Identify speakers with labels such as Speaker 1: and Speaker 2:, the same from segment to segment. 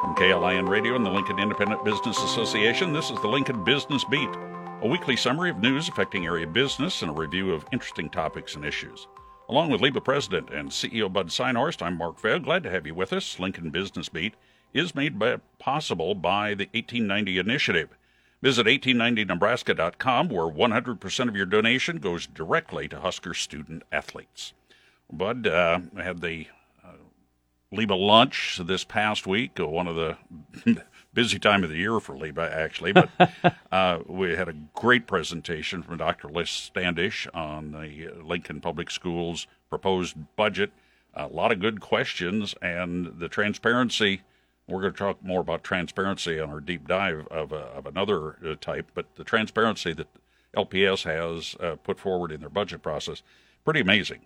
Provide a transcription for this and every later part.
Speaker 1: From KLIN Radio and the Lincoln Independent Business Association, this is the Lincoln Business Beat, a weekly summary of news affecting area business and a review of interesting topics and issues. Along with LIBA President and CEO Bud Synhorst, I'm Mark Vahle. Glad to have you with us. Lincoln Business Beat is made by, possible by the 1890 Initiative. Visit 1890nebraska.com, where 100% of your donation goes directly to Husker student athletes. Bud uh, had the LIBA lunch this past week, one of the busy time of the year for LIBA, actually. But uh, we had a great presentation from Dr. Liz Standish on the Lincoln Public Schools proposed budget. A lot of good questions and the transparency. We're going to talk more about transparency on our deep dive of, uh, of another uh, type, but the transparency that LPS has uh, put forward in their budget process, pretty amazing.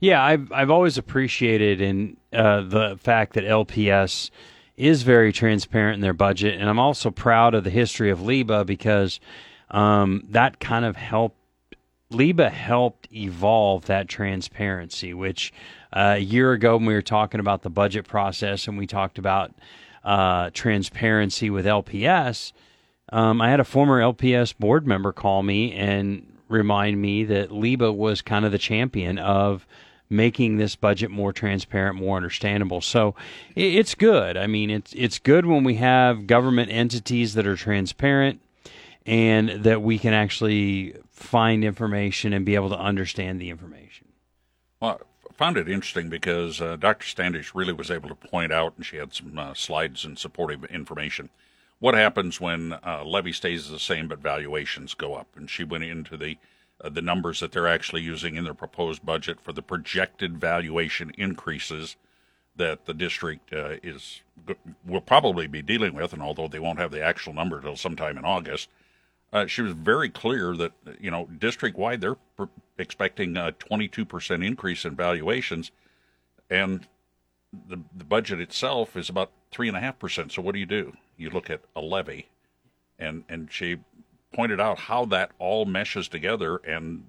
Speaker 2: Yeah, I've I've always appreciated in uh, the fact that LPS is very transparent in their budget, and I'm also proud of the history of LIBA because um, that kind of helped. LIBA helped evolve that transparency, which uh, a year ago when we were talking about the budget process and we talked about uh, transparency with LPS, um, I had a former LPS board member call me and remind me that LIBA was kind of the champion of making this budget more transparent, more understandable. So it's good. I mean, it's it's good when we have government entities that are transparent and that we can actually find information and be able to understand the information.
Speaker 1: Well, I found it interesting because uh, Dr. Standish really was able to point out, and she had some uh, slides and supportive information what happens when uh, levy stays the same but valuations go up. And she went into the uh, the numbers that they're actually using in their proposed budget for the projected valuation increases that the district uh, is will probably be dealing with. And although they won't have the actual number until sometime in August, uh, she was very clear that you know district wide they're expecting a 22% increase in valuations, and the the budget itself is about three and a half percent. So what do you do? you look at a levy, and and she pointed out how that all meshes together and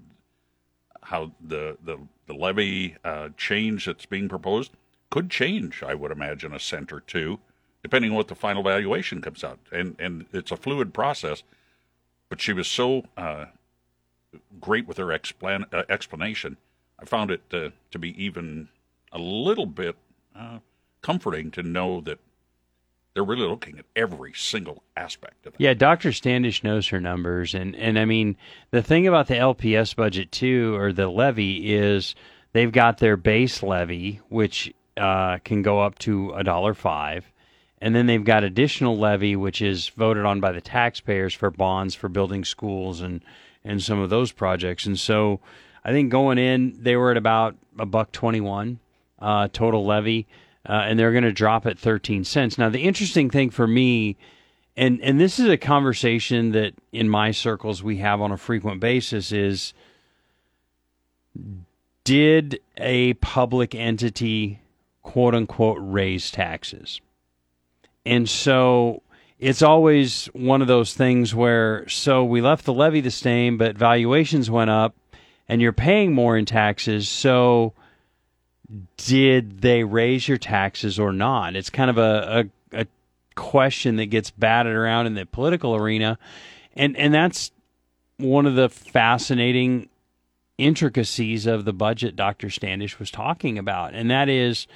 Speaker 1: how the the, the levy uh, change that's being proposed could change. I would imagine a cent or two, depending on what the final valuation comes out, and and it's a fluid process. But she was so uh, great with her explan- uh, explanation. I found it to be even a little bit uh, comforting to know that they're really looking at every single aspect of it.
Speaker 2: Yeah, Dr. Standish knows her numbers, and and I mean the thing about the LPS budget too, or the levy, is they've got their base levy, which uh, can go up to a dollar five, and then they've got additional levy, which is voted on by the taxpayers for bonds for building schools and and some of those projects. And so, I think going in, they were at about a buck twenty one uh, total levy uh, and they're going to drop at 13 cents. Now, the interesting thing for me, and and this is a conversation that in my circles we have on a frequent basis, is did a public entity quote unquote raise taxes? And so it's always one of those things where so we left the levy the same, but valuations went up and you're paying more in taxes. So did they raise your taxes or not? It's kind of a, a, a question that gets batted around in the political arena, and and that's one of the fascinating intricacies of the budget Dr. Standish was talking about, and that is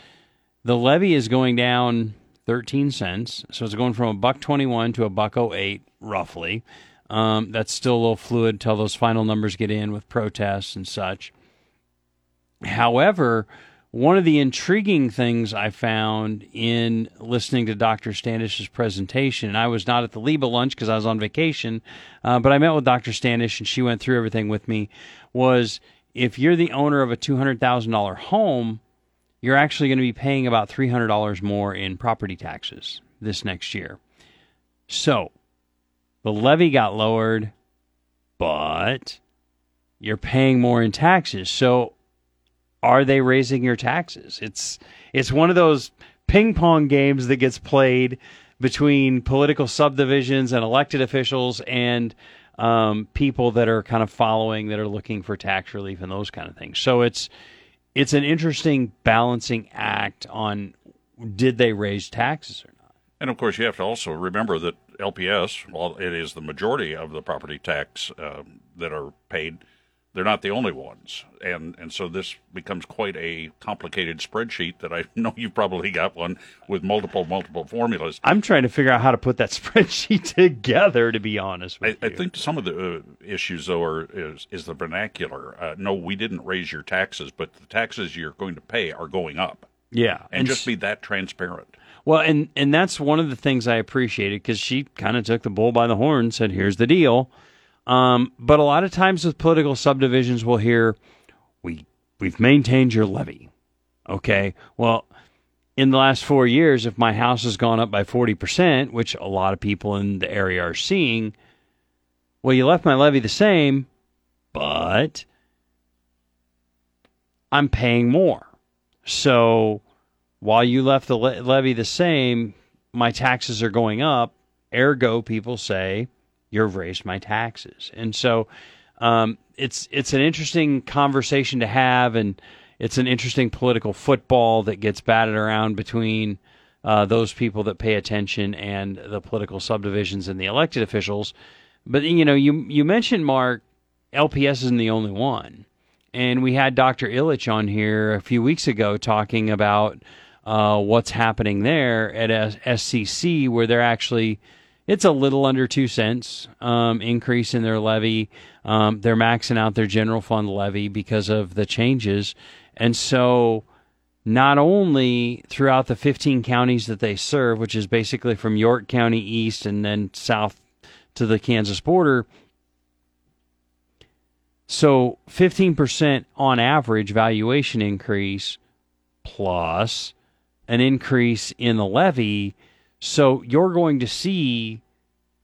Speaker 2: the levy is going down 13 cents, so it's going from a buck 21 to a buck 08 roughly. Um, that's still a little fluid until those final numbers get in with protests and such. However, one of the intriguing things I found in listening to Dr. Standish's presentation, and I was not at the LIBA lunch because I was on vacation, uh, but I met with Dr. Standish and she went through everything with me, was if you're the owner of a $200,000 home, you're actually going to be paying about $300 more in property taxes this next year. So the levy got lowered, but you're paying more in taxes. So are they raising your taxes? It's it's one of those ping pong games that gets played between political subdivisions and elected officials and um, people that are kind of following that are looking for tax relief and those kind of things. So it's it's an interesting balancing act on did they raise taxes or not?
Speaker 1: And of course, you have to also remember that LPS, while it is the majority of the property tax uh, that are paid, they're not the only ones, and and so this becomes quite a complicated spreadsheet that I know you've probably got one with multiple multiple formulas.
Speaker 2: I'm trying to figure out how to put that spreadsheet together. To be honest with
Speaker 1: I,
Speaker 2: you,
Speaker 1: I think some of the uh, issues though are is, is the vernacular. Uh, no, we didn't raise your taxes, but the taxes you're going to pay are going up,
Speaker 2: yeah,
Speaker 1: and, just be that transparent.
Speaker 2: Well, and and that's one of the things I appreciated because she kind of took the bull by the horn, and said, "Here's the deal." Um, but a lot of times with political subdivisions, we'll hear, "We we've maintained your levy." Okay, well, in the last four years, if my house has gone up by forty percent, which a lot of people in the area are seeing, well, you left my levy the same, but I'm paying more. So while you left the le- levy the same, my taxes are going up. Ergo, people say you've raised my taxes, and so um, it's it's an interesting conversation to have, and it's an interesting political football that gets batted around between uh, those people that pay attention and the political subdivisions and the elected officials. But you know, you you mentioned Mark, LPS isn't the only one, and we had Dr. Illich on here a few weeks ago talking about uh, what's happening there at SCC, where they're actually it's a little under two cents um, increase in their levy. Um, they're maxing out their general fund levy because of the changes, and so not only throughout the 15 counties that they serve, which is basically from York County east and then south to the Kansas border. So 15% on average valuation increase plus an increase in the levy. So you're going to see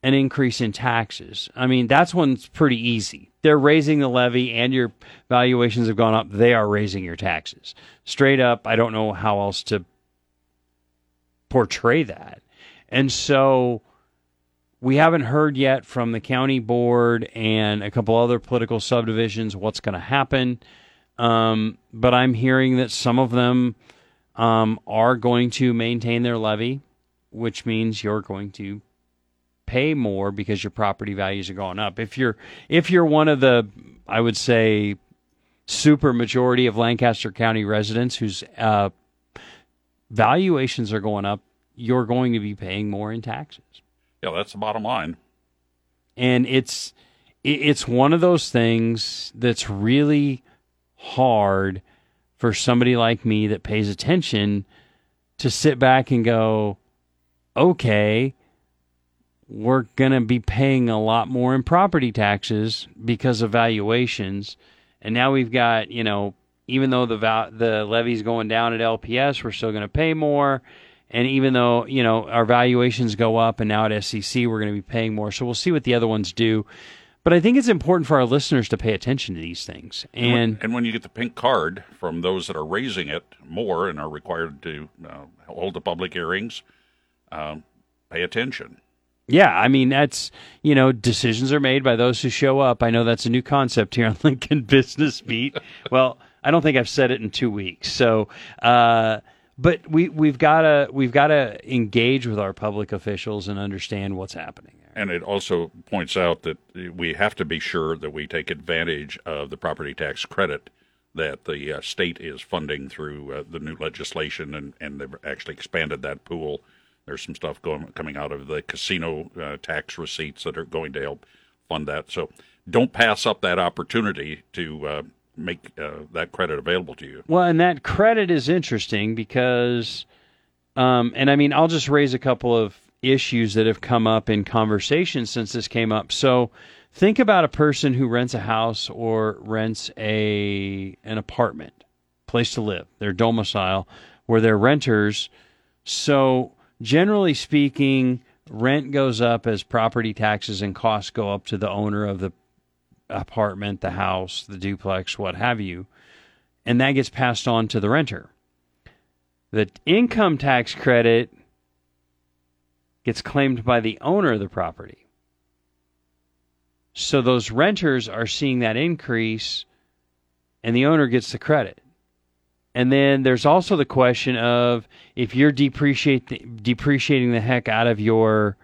Speaker 2: an increase in taxes. I mean, that's one's pretty easy. They're raising the levy and your valuations have gone up. They are raising your taxes. Straight up, I don't know how else to portray that. And so we haven't heard yet from the county board and a couple other political subdivisions what's going to happen. Um, but I'm hearing that some of them um, are going to maintain their levy, which means you're going to pay more because your property values are going up. If you're if you're one of the, I would say, super majority of Lancaster County residents whose uh, valuations are going up, you're going to be paying more in taxes.
Speaker 1: Yeah, that's the bottom line.
Speaker 2: And it's it's one of those things that's really hard for somebody like me that pays attention to sit back and go, okay, we're going to be paying a lot more in property taxes because of valuations. And now we've got, you know, even though the val- the levy's going down at LPS, we're still going to pay more. And even though, you know, our valuations go up and now at SCC we're going to be paying more. So we'll see what the other ones do. But I think it's important for our listeners to pay attention to these things. And
Speaker 1: And when, and when you get the pink card from those that are raising it more and are required to uh, hold the public hearings, um, pay attention.
Speaker 2: Yeah, I mean that's you know decisions are made by those who show up. I know that's a new concept here on Lincoln Business Beat. well, I don't think I've said it in two weeks. So, uh, but we we've got to we've got to engage with our public officials and understand what's happening there.
Speaker 1: And it also points out that we have to be sure that we take advantage of the property tax credit that the uh, state is funding through uh, the new legislation, and, and they've actually expanded that pool. There's some stuff going coming out of the casino uh, tax receipts that are going to help fund that. So don't pass up that opportunity to uh, make uh, that credit available to you.
Speaker 2: Well, and that credit is interesting because, um, and I mean, I'll just raise a couple of issues that have come up in conversation since this came up. So, think about a person who rents a house or rents a an apartment, place to live, their domicile, where they're renters. So, generally speaking, rent goes up as property taxes and costs go up to the owner of the apartment, the house, the duplex, what have you, and that gets passed on to the renter. The income tax credit gets claimed by the owner of the property. So those renters are seeing that increase and the owner gets the credit. And then there's also the question of if you're depreciate depreciating the heck out of your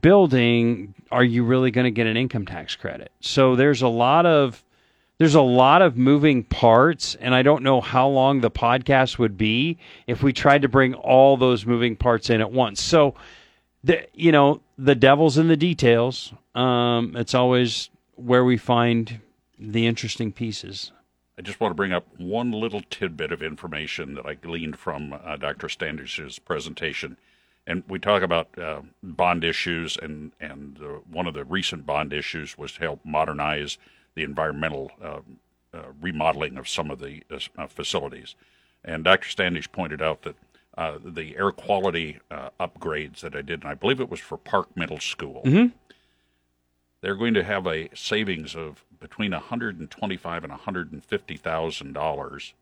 Speaker 2: building, are you really going to get an income tax credit? So there's a lot of there's a lot of moving parts and I don't know how long the podcast would be if we tried to bring all those moving parts in at once. So the you know, the devil's in the details. Um, it's always where we find the interesting pieces.
Speaker 1: I just want to bring up one little tidbit of information that I gleaned from uh, Dr. Standish's presentation. And we talk about uh, bond issues, and, and uh, one of the recent bond issues was to help modernize the environmental uh, uh, remodeling of some of the uh, facilities. And Dr. Standish pointed out that the air quality upgrades that I did, and I believe it was for Park Middle School,
Speaker 2: mm-hmm.
Speaker 1: They're going to have a savings of between 125 and 150 thousand dollars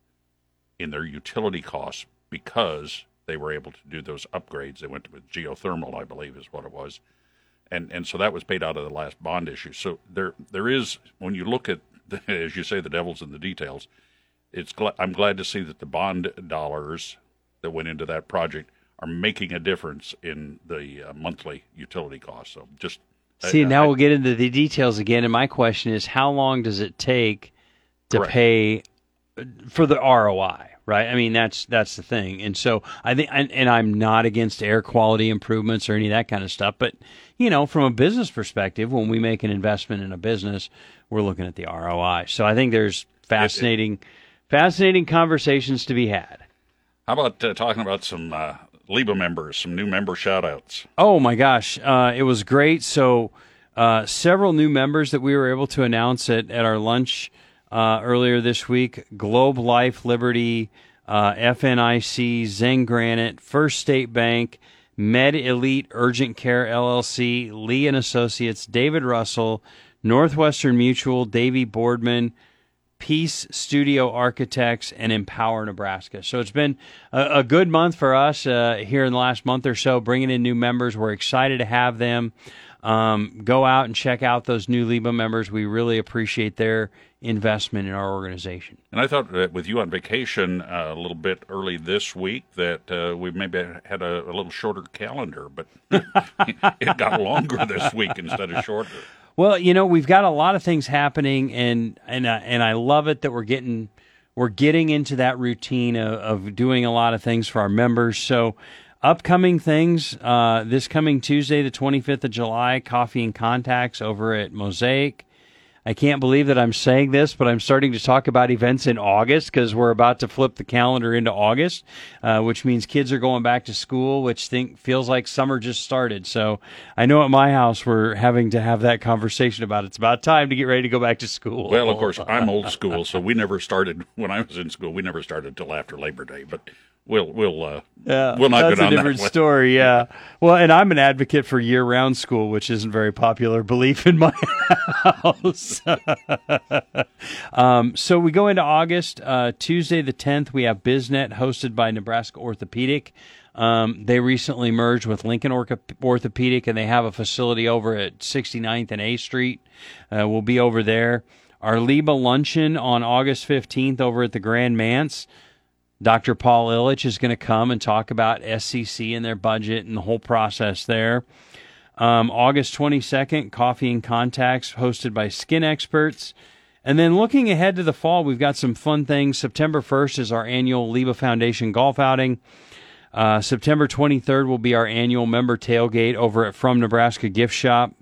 Speaker 1: in their utility costs because they were able to do those upgrades. They went with geothermal, I believe, is what it was, and and so that was paid out of the last bond issue. So there there is when you look at the, as you say the devil's in the details. It's I'm glad to see that the bond dollars that went into that project are making a difference in the uh, monthly utility costs. So just
Speaker 2: See, now I, we'll get into the details again. And my question is, how long does it take to correct. pay for the ROI? Right. I mean, that's that's the thing. And so I think, and, and I'm not against air quality improvements or any of that kind of stuff. But you know, from a business perspective, when we make an investment in a business, we're looking at the ROI. So I think there's fascinating, it, it, fascinating conversations to be had.
Speaker 1: How about uh, talking about some uh, LIBA members, some new member shout outs.
Speaker 2: Oh my gosh, uh, it was great. So, uh, several new members that we were able to announce at, at our lunch uh, earlier this week Globe Life Liberty, uh, FNIC, Zen Granite, First State Bank, Med Elite Urgent Care LLC, Lee and Associates, David Russell, Northwestern Mutual, Davy Boardman, Peace Studio Architects, and Empower Nebraska. So it's been a, a good month for us uh, here in the last month or so, bringing in new members. We're excited to have them. Um, go out and check out those new LIBA members. We really appreciate their investment in our organization.
Speaker 1: And I thought that with you on vacation uh, a little bit early this week that uh, we maybe had a, a little shorter calendar, but it got longer this week instead of shorter.
Speaker 2: Well, you know, we've got a lot of things happening, and and uh, and I love it that we're getting we're getting into that routine of, of doing a lot of things for our members. So, upcoming things uh, this coming Tuesday, the 25th of July, coffee and contacts over at Mosaic. I can't believe that I'm saying this, but I'm starting to talk about events in August because we're about to flip the calendar into August, uh, which means kids are going back to school, which think feels like summer just started. So I know at my house we're having to have that conversation about it's about time to get ready to go back to school.
Speaker 1: Well, of course, I'm old school, so we never started when I was in school. We never started till after Labor Day, but we'll we'll uh,
Speaker 2: yeah,
Speaker 1: we'll not
Speaker 2: that's
Speaker 1: a
Speaker 2: different story. Yeah, well, and I'm an advocate for year-round school, which isn't very popular belief in my house. um, so we go into August, uh, Tuesday the 10th. We have BizNet hosted by Nebraska Orthopedic. Um, they recently merged with Lincoln Orthopedic, and they have a facility over at 69th and A Street. Uh, we'll be over there. Our LIBA luncheon on August 15th over at the Grand Manse. Dr. Paul Illich is going to come and talk about SCC and their budget and the whole process there. Um, August 22nd, Coffee and Contacts, hosted by Skin Experts. And then looking ahead to the fall, we've got some fun things. September 1st is our annual LIBA Foundation golf outing. Uh, September 23rd will be our annual member tailgate over at From Nebraska Gift Shop.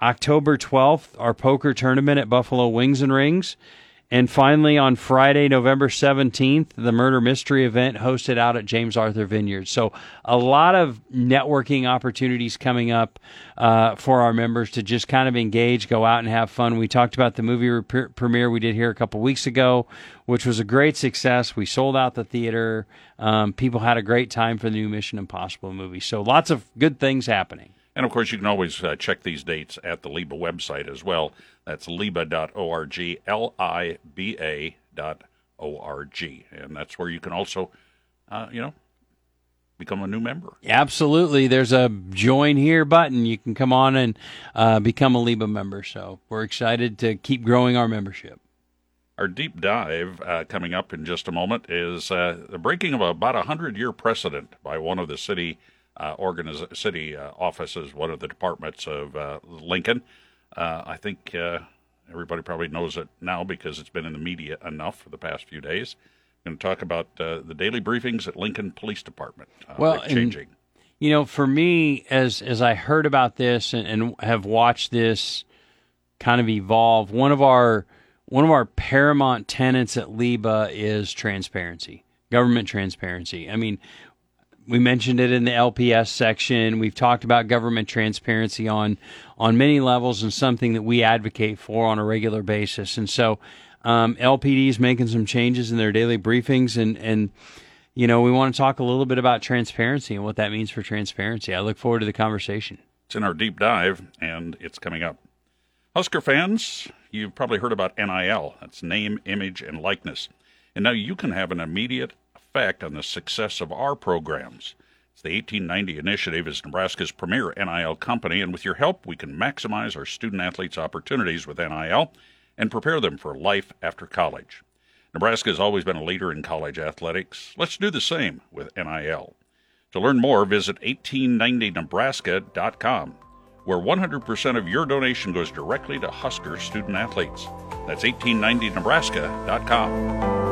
Speaker 2: October 12th, our poker tournament at Buffalo Wings and Rings. And finally, on Friday, November 17th, the murder mystery event hosted out at James Arthur Vineyard. So, a lot of networking opportunities coming up uh, for our members to just kind of engage, go out and have fun. We talked about the movie re- premiere we did here a couple weeks ago, which was a great success. We sold out the theater. Um, people had a great time for the new Mission Impossible movie. So, lots of good things happening.
Speaker 1: And of course, you can always uh, check these dates at the LIBA website as well. That's liba.org, L I B A dot O R G. And that's where you can also, uh, you know, become a new member.
Speaker 2: Absolutely. There's a join here button. You can come on and uh, become a LIBA member. So we're excited to keep growing our membership.
Speaker 1: Our deep dive uh, coming up in just a moment is uh, the breaking of about a hundred year precedent by one of the city uh, organiz- city uh, offices, one of the departments of uh, Lincoln. Uh, I think everybody probably knows it now because it's been in the media enough for the past few days. I'm going to talk about the daily briefings at Lincoln Police Department.
Speaker 2: well, changing. And, you know, for me, as as I heard about this and, and have watched this kind of evolve, one of our one of our paramount tenets at LIBA is transparency, government transparency. I mean, we mentioned it in the LPS section. We've talked about government transparency on on many levels and something that we advocate for on a regular basis. And so, um, LPD is making some changes in their daily briefings, and and you know we want to talk a little bit about transparency and what that means for transparency. I look forward to the conversation.
Speaker 1: It's in our deep dive, and it's coming up. Husker fans, you've probably heard about NIL. That's name, image, and likeness. And now you can have an immediate effect on the success of our programs. It's the 1890 initiative is Nebraska's premier NIL company, and with your help, we can maximize our student athletes' opportunities with NIL and prepare them for life after college. Nebraska has always been a leader in college athletics. Let's do the same with NIL. To learn more, visit 1890nebraska.com where 100% of your donation goes directly to Husker student athletes. That's 1890nebraska.com.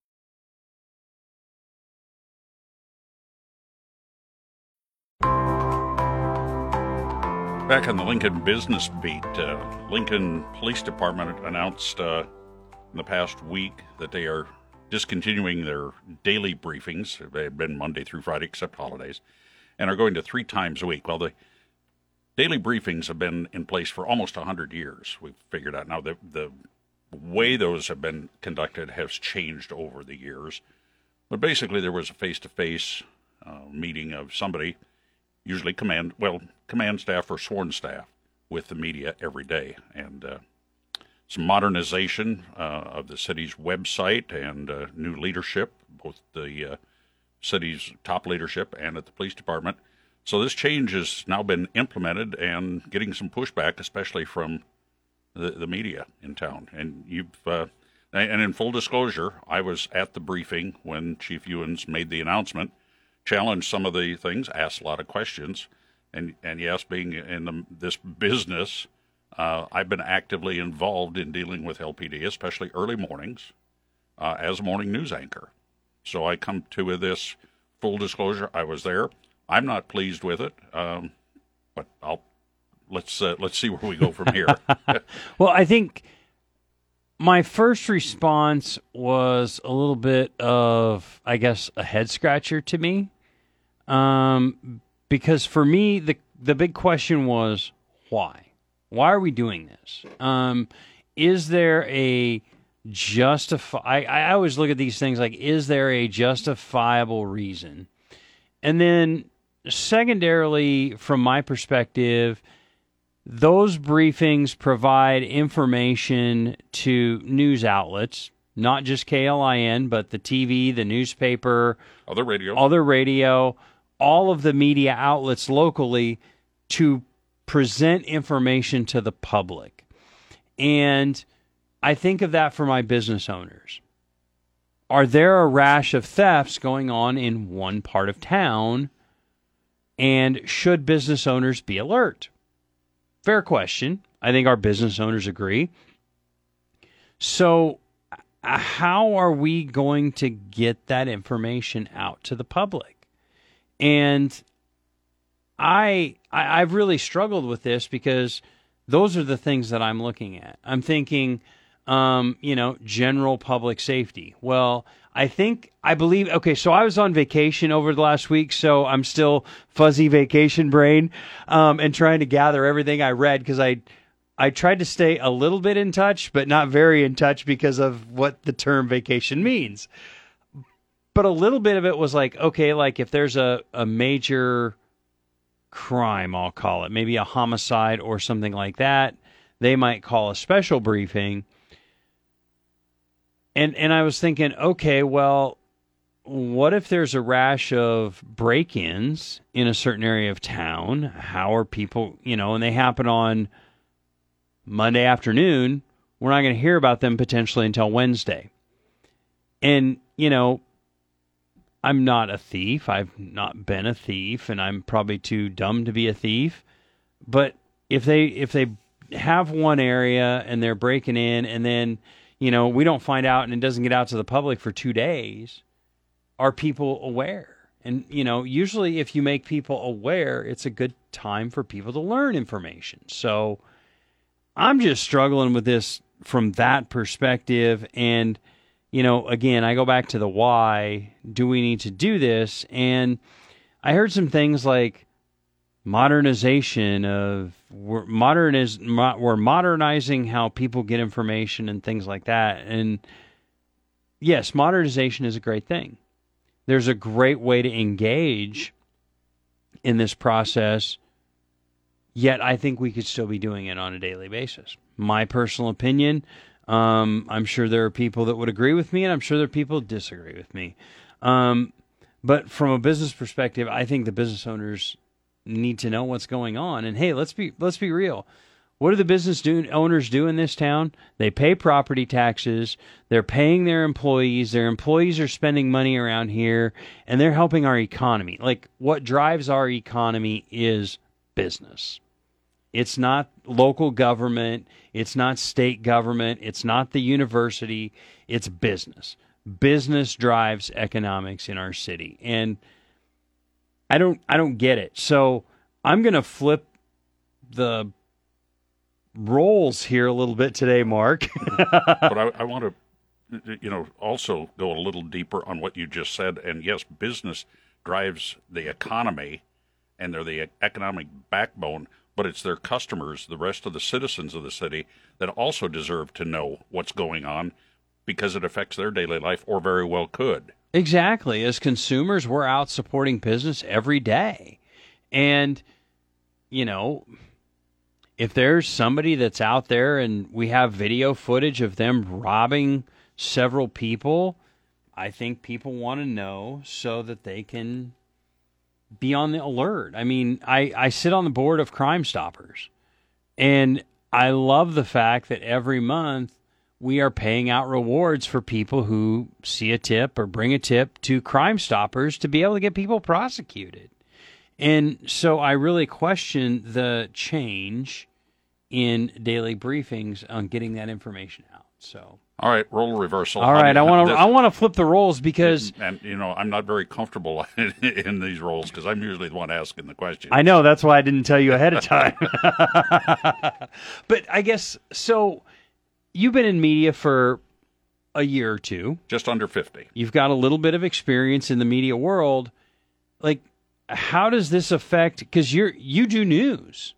Speaker 1: Back on the Lincoln Business Beat, uh, Lincoln Police Department announced uh, in the past week that they are discontinuing their daily briefings. They've been Monday through Friday, except holidays and are going to three times a week. Well, the daily briefings have been in place for almost 100 years. We've figured out now the the way those have been conducted has changed over the years. But basically, there was a face-to-face uh, meeting of somebody, usually command well command staff or sworn staff, with the media every day, and uh, some modernization uh, of the city's website and uh, new leadership, both the uh, city's top leadership and at the police department. So this change has now been implemented and getting some pushback, especially from the, the media in town. And you've uh, and in full disclosure, I was at the briefing when Chief Ewins made the announcement, challenged some of the things, ask a lot of questions, and and yes, being in the, this business, uh, I've been actively involved in dealing with LPD, especially early mornings, uh, as a morning news anchor. So I come to this full disclosure. I was there. I'm not pleased with it, um, but I'll let's uh, let's see where we go from here.
Speaker 2: well, I think my first response was a little bit of, I guess, a head scratcher to me, um, because for me the the big question was why. Why are we doing this? Um, is there a justify I, I always look at these things like is there a justifiable reason and then secondarily from my perspective those briefings provide information to news outlets not just KLIN but the TV the newspaper
Speaker 1: other radio
Speaker 2: other radio all of the media outlets locally to present information to the public and I think of that for my business owners. Are there a rash of thefts going on in one part of town? And should business owners be alert? Fair question. I think our business owners agree. So how are we going to get that information out to the public? And I, I I've really struggled with this because those are the things that I'm looking at. I'm thinking, um, you know, general public safety. Well, I think I believe. Okay, so I was on vacation over the last week, so I'm still fuzzy vacation brain, um, and trying to gather everything I read because I. I tried to stay a little bit in touch, but not very in touch because of what the term vacation means. But a little bit of it was like, okay, like if there's a, a major crime, I'll call it, maybe a homicide or something like that, they might call a special briefing. And and I was thinking, okay, well, what if there's a rash of break-ins in a certain area of town? How are people, you know, and they happen on Monday afternoon, we're not going to hear about them potentially until Wednesday. And, you know, I'm not a thief. I've not been a thief and I'm probably too dumb to be a thief. But if they if they have one area and they're breaking in and then, you know, we don't find out and it doesn't get out to the public for 2 days, are people aware? And you know, usually if you make people aware, it's a good time for people to learn information. So I'm just struggling with this from that perspective. And, you know, again, I go back to the why do we need to do this? And I heard some things like modernization of we're moderniz, we're modernizing how people get information and things like that. And yes, modernization is a great thing. There's a great way to engage in this process Yet I think we could still be doing it on a daily basis. My personal opinion. Um, I'm sure there are people that would agree with me, and I'm sure there are people disagree with me. Um, but from a business perspective, I think the business owners need to know what's going on. And hey, let's be let's be real. What do the business do, owners do in this town? They pay property taxes. They're paying their employees. Their employees are spending money around here, and they're helping our economy. Like what drives our economy is business. It's not local government, it's not state government, it's not the university, it's business. Business drives economics in our city. And I don't I don't get it. So I'm to flip the roles here a little bit today, Mark.
Speaker 1: but I, I want to, you know, also go a little deeper on what you just said. And yes, business drives the economy and they're the economic backbone, but it's their customers, the rest of the citizens of the city, that also deserve to know what's going on because it affects their daily life or very well could.
Speaker 2: Exactly. As consumers, we're out supporting business every day. And, you know, if there's somebody that's out there and we have video footage of them robbing several people, I think people want to know so that they can be on the alert. I mean, I, I sit on the board of Crime Stoppers, and I love the fact that every month we are paying out rewards for people who see a tip or bring a tip to Crime Stoppers to be able to get people prosecuted. And so I really question the change in daily briefings on getting that information out. So
Speaker 1: all right, role reversal.
Speaker 2: All right, I want to I want to flip the roles because
Speaker 1: and you know I'm not very comfortable in, in these roles because I'm usually the one asking the question.
Speaker 2: I know that's why I didn't tell you ahead of time. but I guess so. You've been in media for a year or two,
Speaker 1: just under fifty.
Speaker 2: You've got a little bit of experience in the media world. Like, how does this affect? Because you're you do news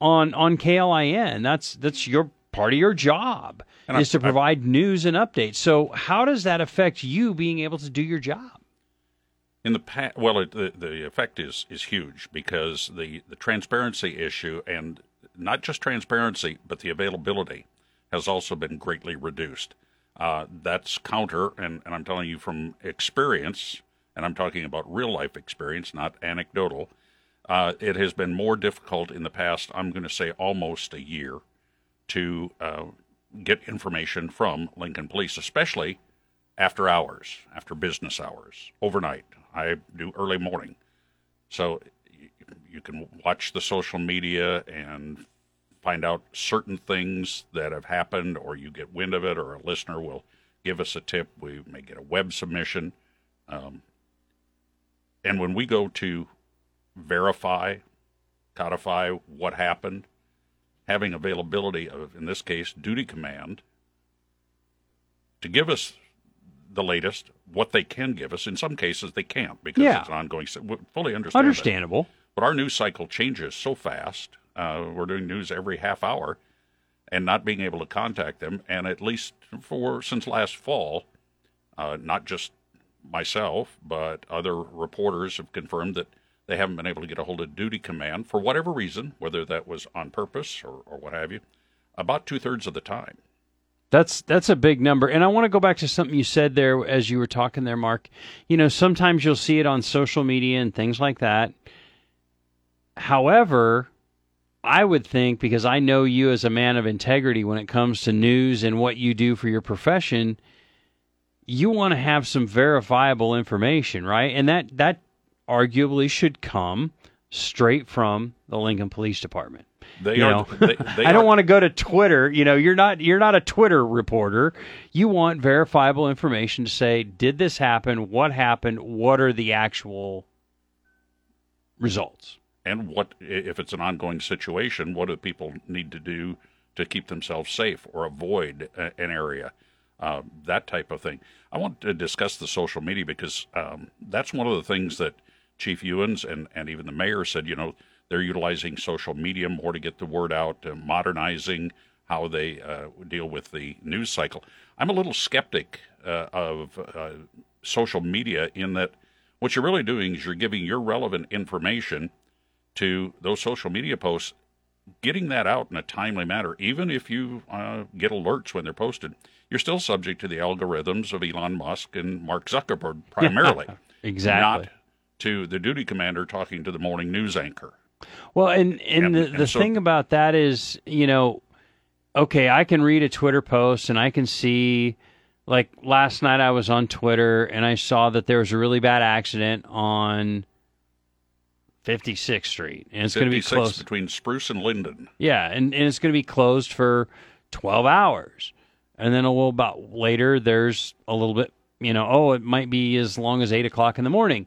Speaker 2: on on KLIN. That's that's your part of your job and is I, to provide I, news and updates. So, how does that affect you being able to do your job?
Speaker 1: In the past, well, it, the the effect is is huge because the the transparency issue and not just transparency, but the availability has also been greatly reduced. Uh, that's counter, and, and I'm telling you from experience, and I'm talking about real life experience, not anecdotal. Uh, it has been more difficult in the past. I'm going to say almost a year to uh, get information from Lincoln Police, especially after hours, after business hours, overnight. I do early morning. So you can watch the social media and find out certain things that have happened, or you get wind of it, or a listener will give us a tip. We may get a web submission. Um, and when we go to verify, codify what happened, having availability of, in this case, duty command to give us the latest, what they can give us. In some cases, they can't because
Speaker 2: Yeah.
Speaker 1: it's an ongoing. Fully understand. that.
Speaker 2: Understandable.
Speaker 1: But our news cycle changes so fast. Uh, we're doing news every half hour, and not being able to contact them, and at least for since last fall, uh, not just myself, but other reporters have confirmed that they haven't been able to get a hold of duty command for whatever reason, whether that was on purpose or, or what have you, about two thirds of the time.
Speaker 2: That's that's a big number. And I want to go back to something you said there as you were talking there, Mark. You know, sometimes you'll see it on social media and things like that. However, I would think because I know you as a man of integrity when it comes to news and what you do for your profession, you want to have some verifiable information, right? And that that arguably should come straight from the Lincoln Police Department.
Speaker 1: They
Speaker 2: You
Speaker 1: are. They, they
Speaker 2: I don't
Speaker 1: are-
Speaker 2: want to go to Twitter. You know, you're not you're not a Twitter reporter. You want verifiable information to say, did this happen? What happened? What are the actual results?
Speaker 1: And what if it's an ongoing situation what do people need to do to keep themselves safe or avoid an area uh, that type of thing. I want to discuss the social media because um, that's one of the things that chief ewins and, and even the mayor said you know they're utilizing social media more to get the word out uh, modernizing how they uh, deal with the news cycle. I'm a little skeptic uh, of uh, social media in that what you're really doing is you're giving your relevant information to those social media posts, getting that out in a timely manner, even if you uh, get alerts when they're posted, you're still subject to the algorithms of Elon Musk and Mark Zuckerberg primarily,
Speaker 2: Exactly.
Speaker 1: not to the duty commander talking to the morning news anchor.
Speaker 2: Well, and and,
Speaker 1: And-
Speaker 2: the,
Speaker 1: and
Speaker 2: the
Speaker 1: so-
Speaker 2: thing about that is, you know, okay, I can read a Twitter post and I can see like last night I was on Twitter and I saw that there was a really bad accident on 56th Street and it's going to be
Speaker 1: 56
Speaker 2: closed.
Speaker 1: between Spruce and Linden.
Speaker 2: Yeah, and, and it's going to be closed for 12 hours. And then a little about later, there's a little bit, you know, oh, it might be as long as 8 o'clock in the morning.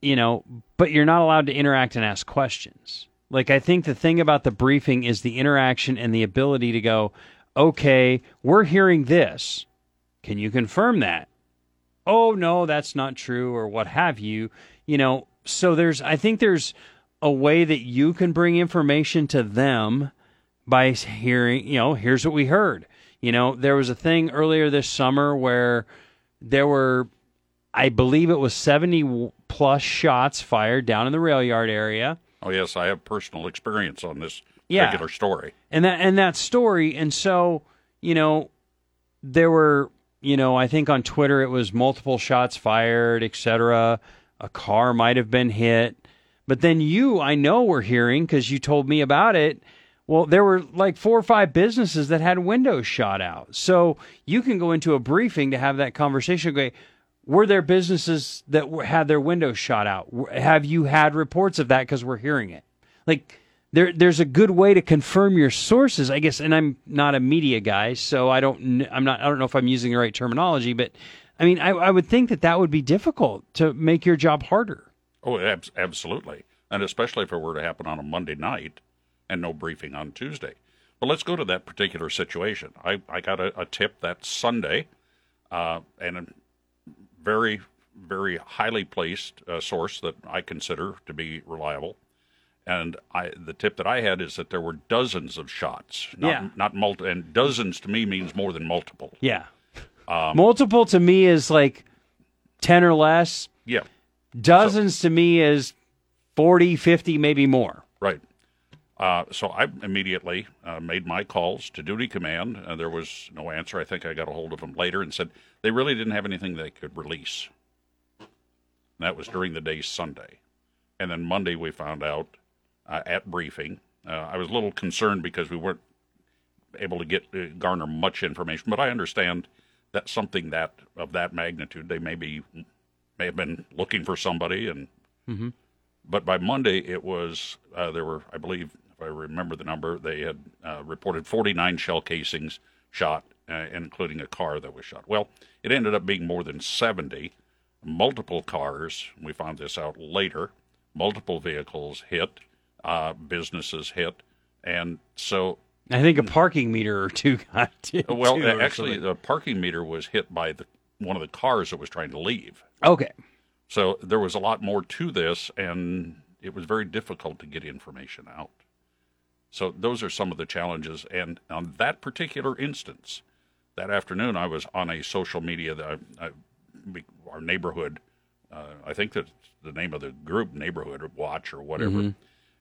Speaker 2: You know, but you're not allowed to interact and ask questions. Like, I think the thing about the briefing is the interaction and the ability to go, okay, we're hearing this. Can you confirm that? Oh no that's not true or what have you you know so there's i think there's a way that you can bring information to them by hearing you know here's what we heard you know there was a thing earlier this summer where there were i believe it was 70 plus shots fired down in the rail yard area
Speaker 1: Oh, yes, I have personal experience on this
Speaker 2: Yeah.
Speaker 1: regular story.
Speaker 2: and that and that story and so you know there were you know i think on twitter it was multiple shots fired etc a car might have been hit. But then you i know were hearing because you told me about it well there were like four or five businesses that had windows shot out. So you can go into a briefing to have that conversation okay were there businesses that had their windows shot out? Have you had reports of that because we're hearing it? Like there there's a good way to confirm your sources i guess and i'm not a media guy so i don't i'm not i don't know if i'm using the right terminology but i mean i, I would think that that would be difficult to make your job harder
Speaker 1: Oh, abs- absolutely. And especially if it were to happen on a Monday night and no briefing on Tuesday. But let's go to that particular situation. I, I got a, a tip that Sunday, uh, and a very, very highly placed uh, source that I consider to be reliable. And I, the tip that I had is that there were dozens of shots, not,
Speaker 2: Yeah.
Speaker 1: not multi, and dozens to me means more than multiple.
Speaker 2: yeah multiple to me is like 10 or less
Speaker 1: Yeah,
Speaker 2: dozens to me is 40 50 maybe more
Speaker 1: Right. Uh, so I immediately uh, made my calls to duty command. Uh, there was no answer. I think I got a hold of them later and said they really didn't have anything they could release. And that was during the day Sunday. And then Monday we found out uh, at briefing. Uh, I was a little concerned because we weren't able to get uh, garner much information, but I understand that something that of that magnitude they may be may have been looking for somebody and but by Monday, it was uh, there were, I believe, if I remember the number, they had uh, reported 49 shell casings shot, uh, including a car that was shot. Well, it ended up being more than 70. Multiple cars, we found this out later, multiple vehicles hit, uh, businesses hit. And so
Speaker 2: I think a parking meter or two got to.
Speaker 1: well,
Speaker 2: too,
Speaker 1: actually, the parking meter was hit by the one of the cars that was trying to leave.
Speaker 2: okay.
Speaker 1: So there was a lot more to this, and it was very difficult to get information out. So those are some of the challenges. And on that particular instance, that afternoon, I was on a social media that I, I, our neighborhood. Uh, I think that's the name of the group, Neighborhood Watch or whatever.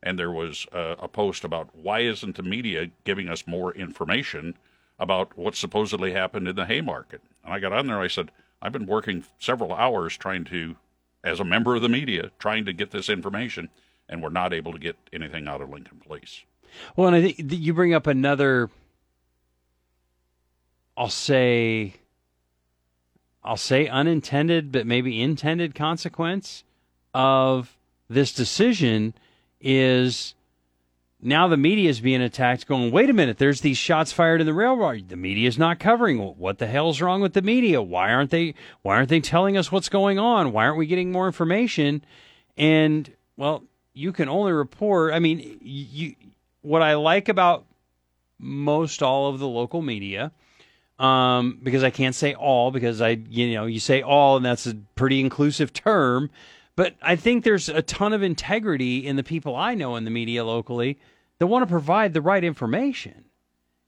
Speaker 1: And there was a, a post about why isn't the media giving us more information about what supposedly happened in the Haymarket? And I got on there. I said, I've been working several hours trying to, as a member of the media, trying to get this information, and we're not able to get anything out of Lincoln Police.
Speaker 2: Well, and I think you bring up another. I'll say. I'll say unintended, but maybe intended consequence of this decision is now the media is being attacked, going, wait a minute, there's these shots fired in the Railyard. The media is not covering. What the hell's wrong with the media? Why aren't they why aren't they telling us what's going on? Why aren't we getting more information? And well, you can only report I mean, you what I like about most all of the local media um, because I can't say all because I you know you say all and that's a pretty inclusive term, but I think there's a ton of integrity in the people I know in the media locally that want to provide the right information.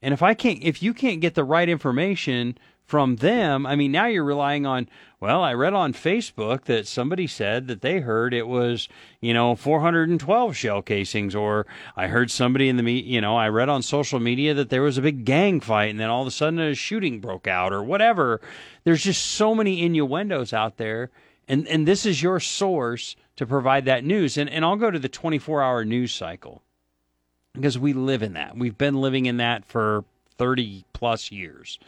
Speaker 2: And if I can't if you can't get the right information from them, I mean now you're relying on well, I read on Facebook that somebody said that they heard it was, you know, 412 shell casings or I heard somebody in the me, you know, I read on social media that there was a big gang fight and then all of a sudden a shooting broke out or whatever. There's just so many innuendos out there and and this is your source to provide that news. And and I'll go to the 24-hour news cycle because we live in that. We've been living in that for 30 plus years.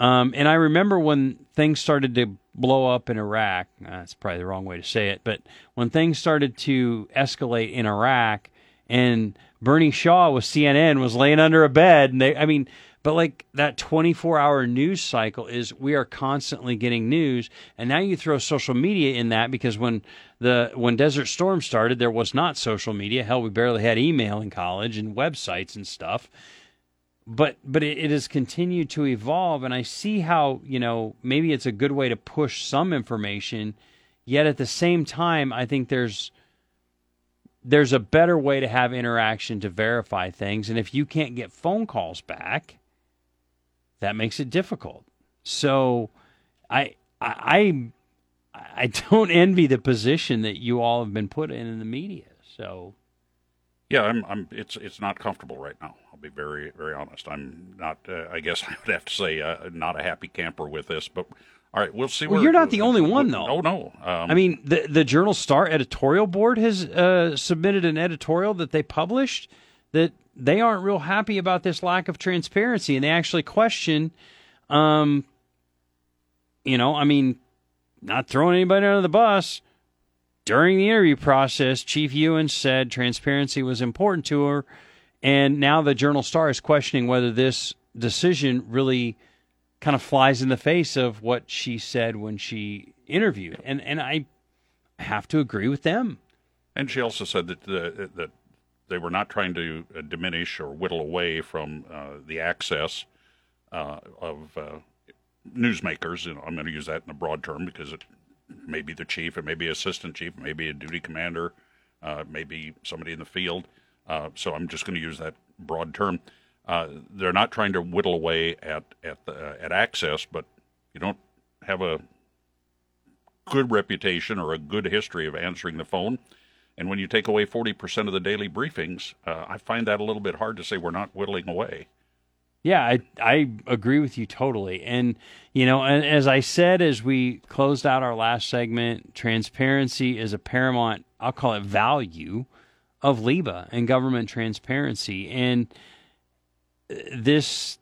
Speaker 2: Um, and I remember when things started to blow up in Iraq. uh, That's probably the wrong way to say it, but when things started to escalate in Iraq, and Bernie Shaw with CNN was laying under a bed, and they, I mean, but like that 24 hour news cycle is we are constantly getting news, and now you throw social media in that because when the when Desert Storm started, there was not social media. Hell, we barely had email in college and websites and stuff but but it, it has continued to evolve and i see how you know maybe it's a good way to push some information yet at the same time i think there's there's a better way to have interaction to verify things and if you can't get phone calls back that makes it difficult so i i i, don't envy the position that you all have been put in in the media so
Speaker 1: Yeah, I'm. I'm. It's. It's not comfortable right now. I'll be very, very honest. I'm not. Uh, I guess I would have to say uh, not a happy camper with this. But all right, we'll see.
Speaker 2: Well, you're not the only one, though.
Speaker 1: Oh no. Um,
Speaker 2: I mean, the the Journal Star editorial board has uh, submitted an editorial that they published that they aren't real happy about this lack of transparency, and they actually question, um, you know, I mean, not throwing anybody under the bus. During the interview process, Chief Ewins said transparency was important to her, and now the Journal Star is questioning whether this decision really kind of flies in the face of what she said when she interviewed. And and I have to agree with them.
Speaker 1: And she also said that the, that they were not trying to uh, diminish or whittle away from uh, the access uh, of newsmakers. And I'm going to use that in a broad term because it may be the chief, it may be assistant chief, it may be a duty commander, uh, somebody in the field. Uh, so I'm just going to use that broad term. Uh, they're not trying to whittle away at at the, at access, but you don't have a good reputation or a good history of answering the phone. And when you take away 40% of the daily briefings, uh, I find that a little bit hard to say we're not whittling away.
Speaker 2: Yeah, I I agree with you totally. And you know, as I said as we closed out our last segment, transparency is a paramount, I'll call it value of LIBA and government transparency. And uh, this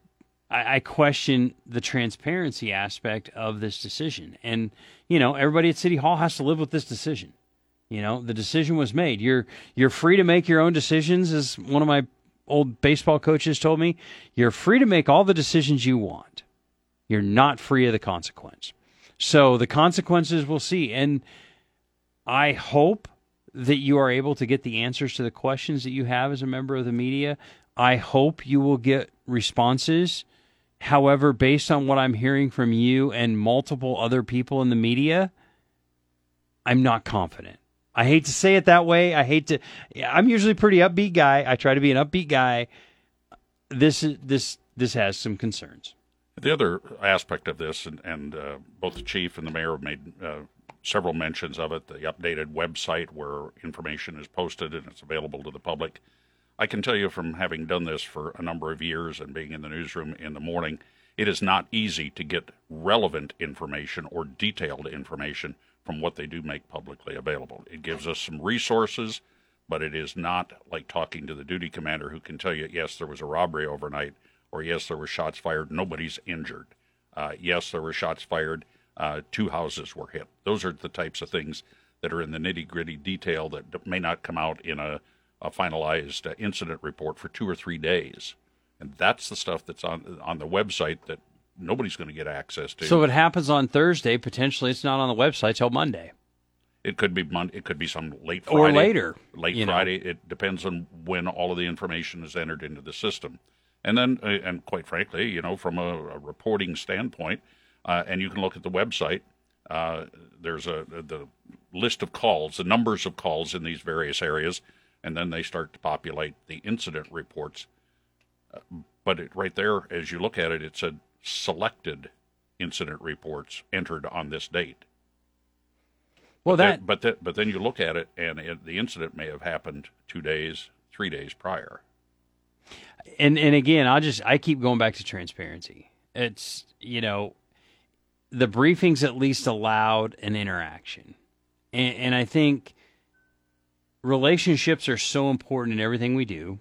Speaker 2: I, I question the transparency aspect of this decision. And you know, everybody at City Hall has to live with this decision. You know, the decision was made. You're you're free to make your own decisions, as one of my old baseball coaches told me, you're free to make all the decisions you want. You're not free of the consequence. So the consequences we'll see. And I hope that you are able to get the answers to the questions that you have as a member of the media. I hope you will get responses. However, based on what I'm hearing from you and multiple other people in the media, I'm not confident. I hate to say it that way. I hate to. I'm usually pretty upbeat guy. I try to be an upbeat guy. This is this this has some concerns.
Speaker 1: The other aspect of this, and, and uh, both the chief and the mayor have made uh, several mentions of it. The updated website where information is posted and it's available to the public. I can tell you from having done this for a number of years and being in the newsroom in the morning, it is not easy to get relevant information or detailed information from what they do make publicly available. It gives us some resources, but it is not like talking to the duty commander who can tell you, yes, there was a robbery overnight, or yes, there were shots fired, nobody's injured. Uh, yes, there were shots fired, uh, two houses were hit. Those are the types of things that are in the nitty gritty detail that may not come out in a, a finalized uh, incident report for two or three days. And that's the stuff that's on on the website that nobody's going to get access to.
Speaker 2: So if it happens on Thursday, potentially it's not on the website till Monday.
Speaker 1: It could be Monday. It could be some late
Speaker 2: Friday, or later.
Speaker 1: Late Friday. Know. It depends on when all of the information is entered into the system, and then, uh, and quite frankly, you know, from a, a reporting standpoint, uh, and you can look at the website. Uh, there's a the list of calls, the numbers of calls in these various areas, and then they start to populate the incident reports. Uh, but it, right there, as you look at it, it said selected incident reports entered on this date.
Speaker 2: Well,
Speaker 1: but
Speaker 2: that
Speaker 1: then, but but then you look at it, and it, the incident may have happened two days, three days prior.
Speaker 2: And and again, I just I keep going back to transparency. It's you know, the briefings at least allowed an interaction, and, and I think relationships are so important in everything we do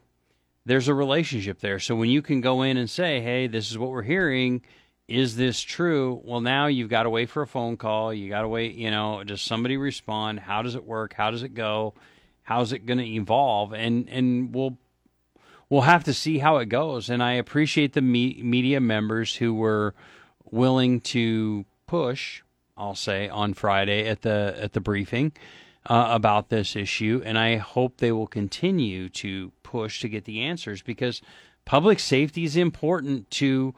Speaker 2: there's a relationship there. So when you can go in and say, "Hey, this is what we're hearing," is this true? Well, now you've got to wait for a phone call. You got to wait, you know, does somebody respond? How does it work? How does it go? How's it going to evolve? And and we'll we'll have to see how it goes. And I appreciate the me- media members who were willing to push, I'll say, on Friday at the at the briefing uh, about this issue, and I hope they will continue to push to get the answers because public safety is important to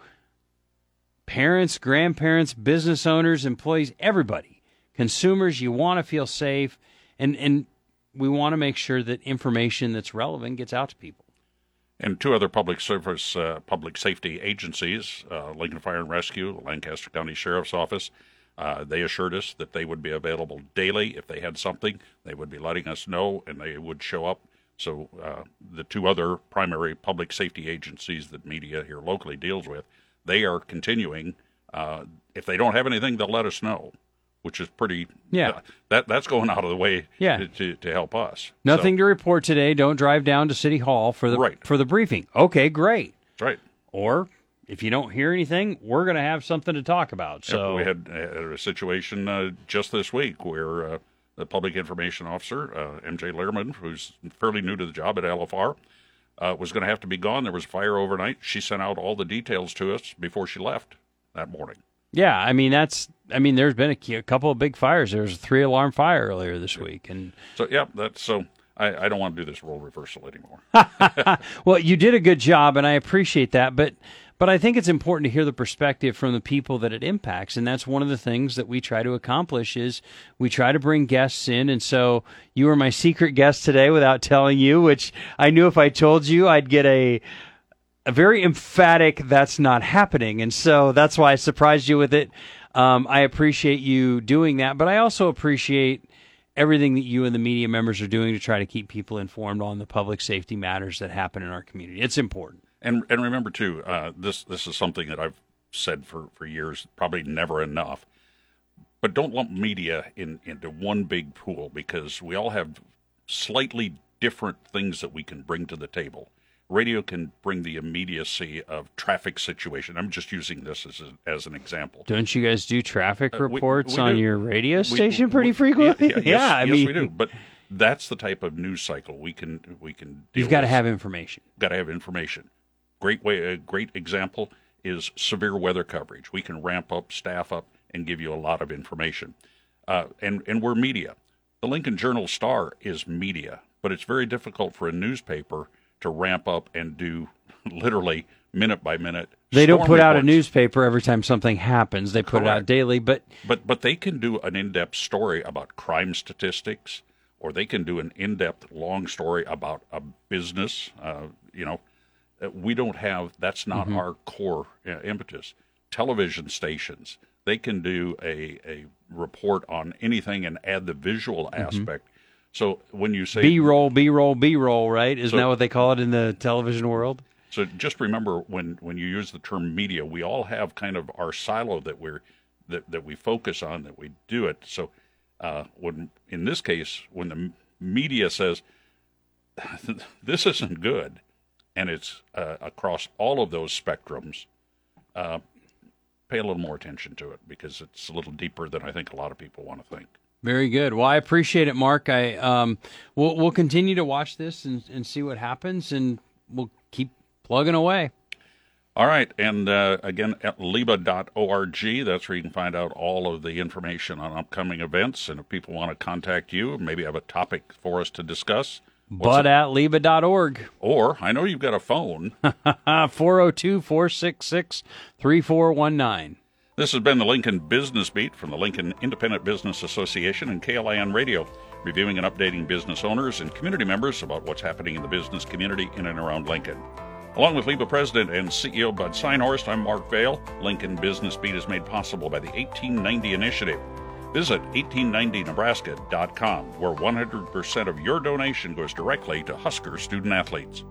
Speaker 2: parents, grandparents, business owners, employees, everybody. Consumers, you want to feel safe, and and we want to make sure that information that's relevant gets out to people.
Speaker 1: And two other public service, uh, public safety agencies, uh, Lincoln Fire and Rescue, Lancaster County Sheriff's Office, uh, they assured us that they would be available daily. If they had something, they would be letting us know and they would show up. So, uh, the two other primary public safety agencies that media here locally deals with, they are continuing. Uh, if they don't have anything, they'll let us know, which is pretty.
Speaker 2: Yeah.
Speaker 1: Uh, that that's going out of the way.
Speaker 2: Yeah.
Speaker 1: To, to, to help us.
Speaker 2: Nothing so, to report today. Don't drive down to City Hall for the
Speaker 1: right.
Speaker 2: for the briefing. Okay, great.
Speaker 1: That's right.
Speaker 2: Or if you don't hear anything, we're going to have something to talk about. So
Speaker 1: we had, a situation uh, just this week where uh, the public information officer, uh, MJ Lehrman, who's fairly new to the job at LFR, uh, was going to have to be gone. There was a fire overnight. She sent out all the details to us before she left that morning.
Speaker 2: Yeah, I mean that's. I mean, there's been a, a couple of big fires. There was a three alarm fire earlier this week, and
Speaker 1: so yeah, that's so. I, I don't want to do this role reversal anymore.
Speaker 2: well, you did a good job, and I appreciate that. But but I think it's important to hear the perspective from the people that it impacts, and that's one of the things that we try to accomplish is we try to bring guests in. And so you were my secret guest today without telling you, which I knew if I told you, I'd get a a very emphatic "that's not happening," and so that's why I surprised you with it. Um, I appreciate you doing that, but I also appreciate everything that you and the media members are doing to try to keep people informed on the public safety matters that happen in our community. It's important.
Speaker 1: And and remember too, uh, this this is something that I've said for, for years, probably never enough. But don't lump media in into one big pool because we all have slightly different things that we can bring to the table. Radio can bring the immediacy of traffic situation. I'm just using this as a, as an example.
Speaker 2: Don't you guys do traffic reports uh, we, we on do. your radio station we, pretty frequently?
Speaker 1: Yeah, yeah,
Speaker 2: yeah
Speaker 1: yes,
Speaker 2: I
Speaker 1: yes,
Speaker 2: mean,
Speaker 1: we do. But That's the type of news cycle we can we can.
Speaker 2: You've got to have information.
Speaker 1: Got to have information. Great way. A great example is severe weather coverage. We can ramp up, staff up, and give you a lot of information. Uh, and and we're media. The Lincoln Journal Star is media, but it's very difficult for a newspaper to ramp up and do literally minute by minute.
Speaker 2: They don't put out a newspaper every time something happens. They put it out daily, but
Speaker 1: But but they can do an in-depth story about crime statistics, or they can do an in-depth long story about a business. Uh, you know, we don't have that's not our core uh, impetus. Television stations they can do a a report on anything and add the visual aspect. So when you say
Speaker 2: B roll, B roll, B roll, right? Isn't
Speaker 1: So-
Speaker 2: that what they call it in the television world?
Speaker 1: So just remember when when you use the term media, we all have kind of our silo that we're that, that we focus on, that we do it. So uh, when in this case, when the media says this isn't good, and it's uh, across all of those spectrums, uh, pay a little more attention to it because it's a little deeper than I think a lot of people want to think.
Speaker 2: Very good. Well, I appreciate it, Mark. I um, we'll we'll continue to watch this and, and see what happens, and we'll keep plugging away.
Speaker 1: All right, and uh, again at liba.org, that's where you can find out all of the information on upcoming events. And if people want to contact you, maybe have a topic for us to discuss,
Speaker 2: But at liba.org,
Speaker 1: or I know you've got a phone.
Speaker 2: 402 466 3419.
Speaker 1: this has been the Lincoln Business Beat from the Lincoln Independent Business Association and KLIN Radio, reviewing and updating business owners and community members about what's happening in the business community in and around Lincoln. Along with LIBA President and CEO Bud Synhorst, I'm Mark Vahle. Lincoln Business Beat is made possible by the 1890 Initiative. Visit 1890nebraska.com, where 100% of your donation goes directly to Husker student athletes.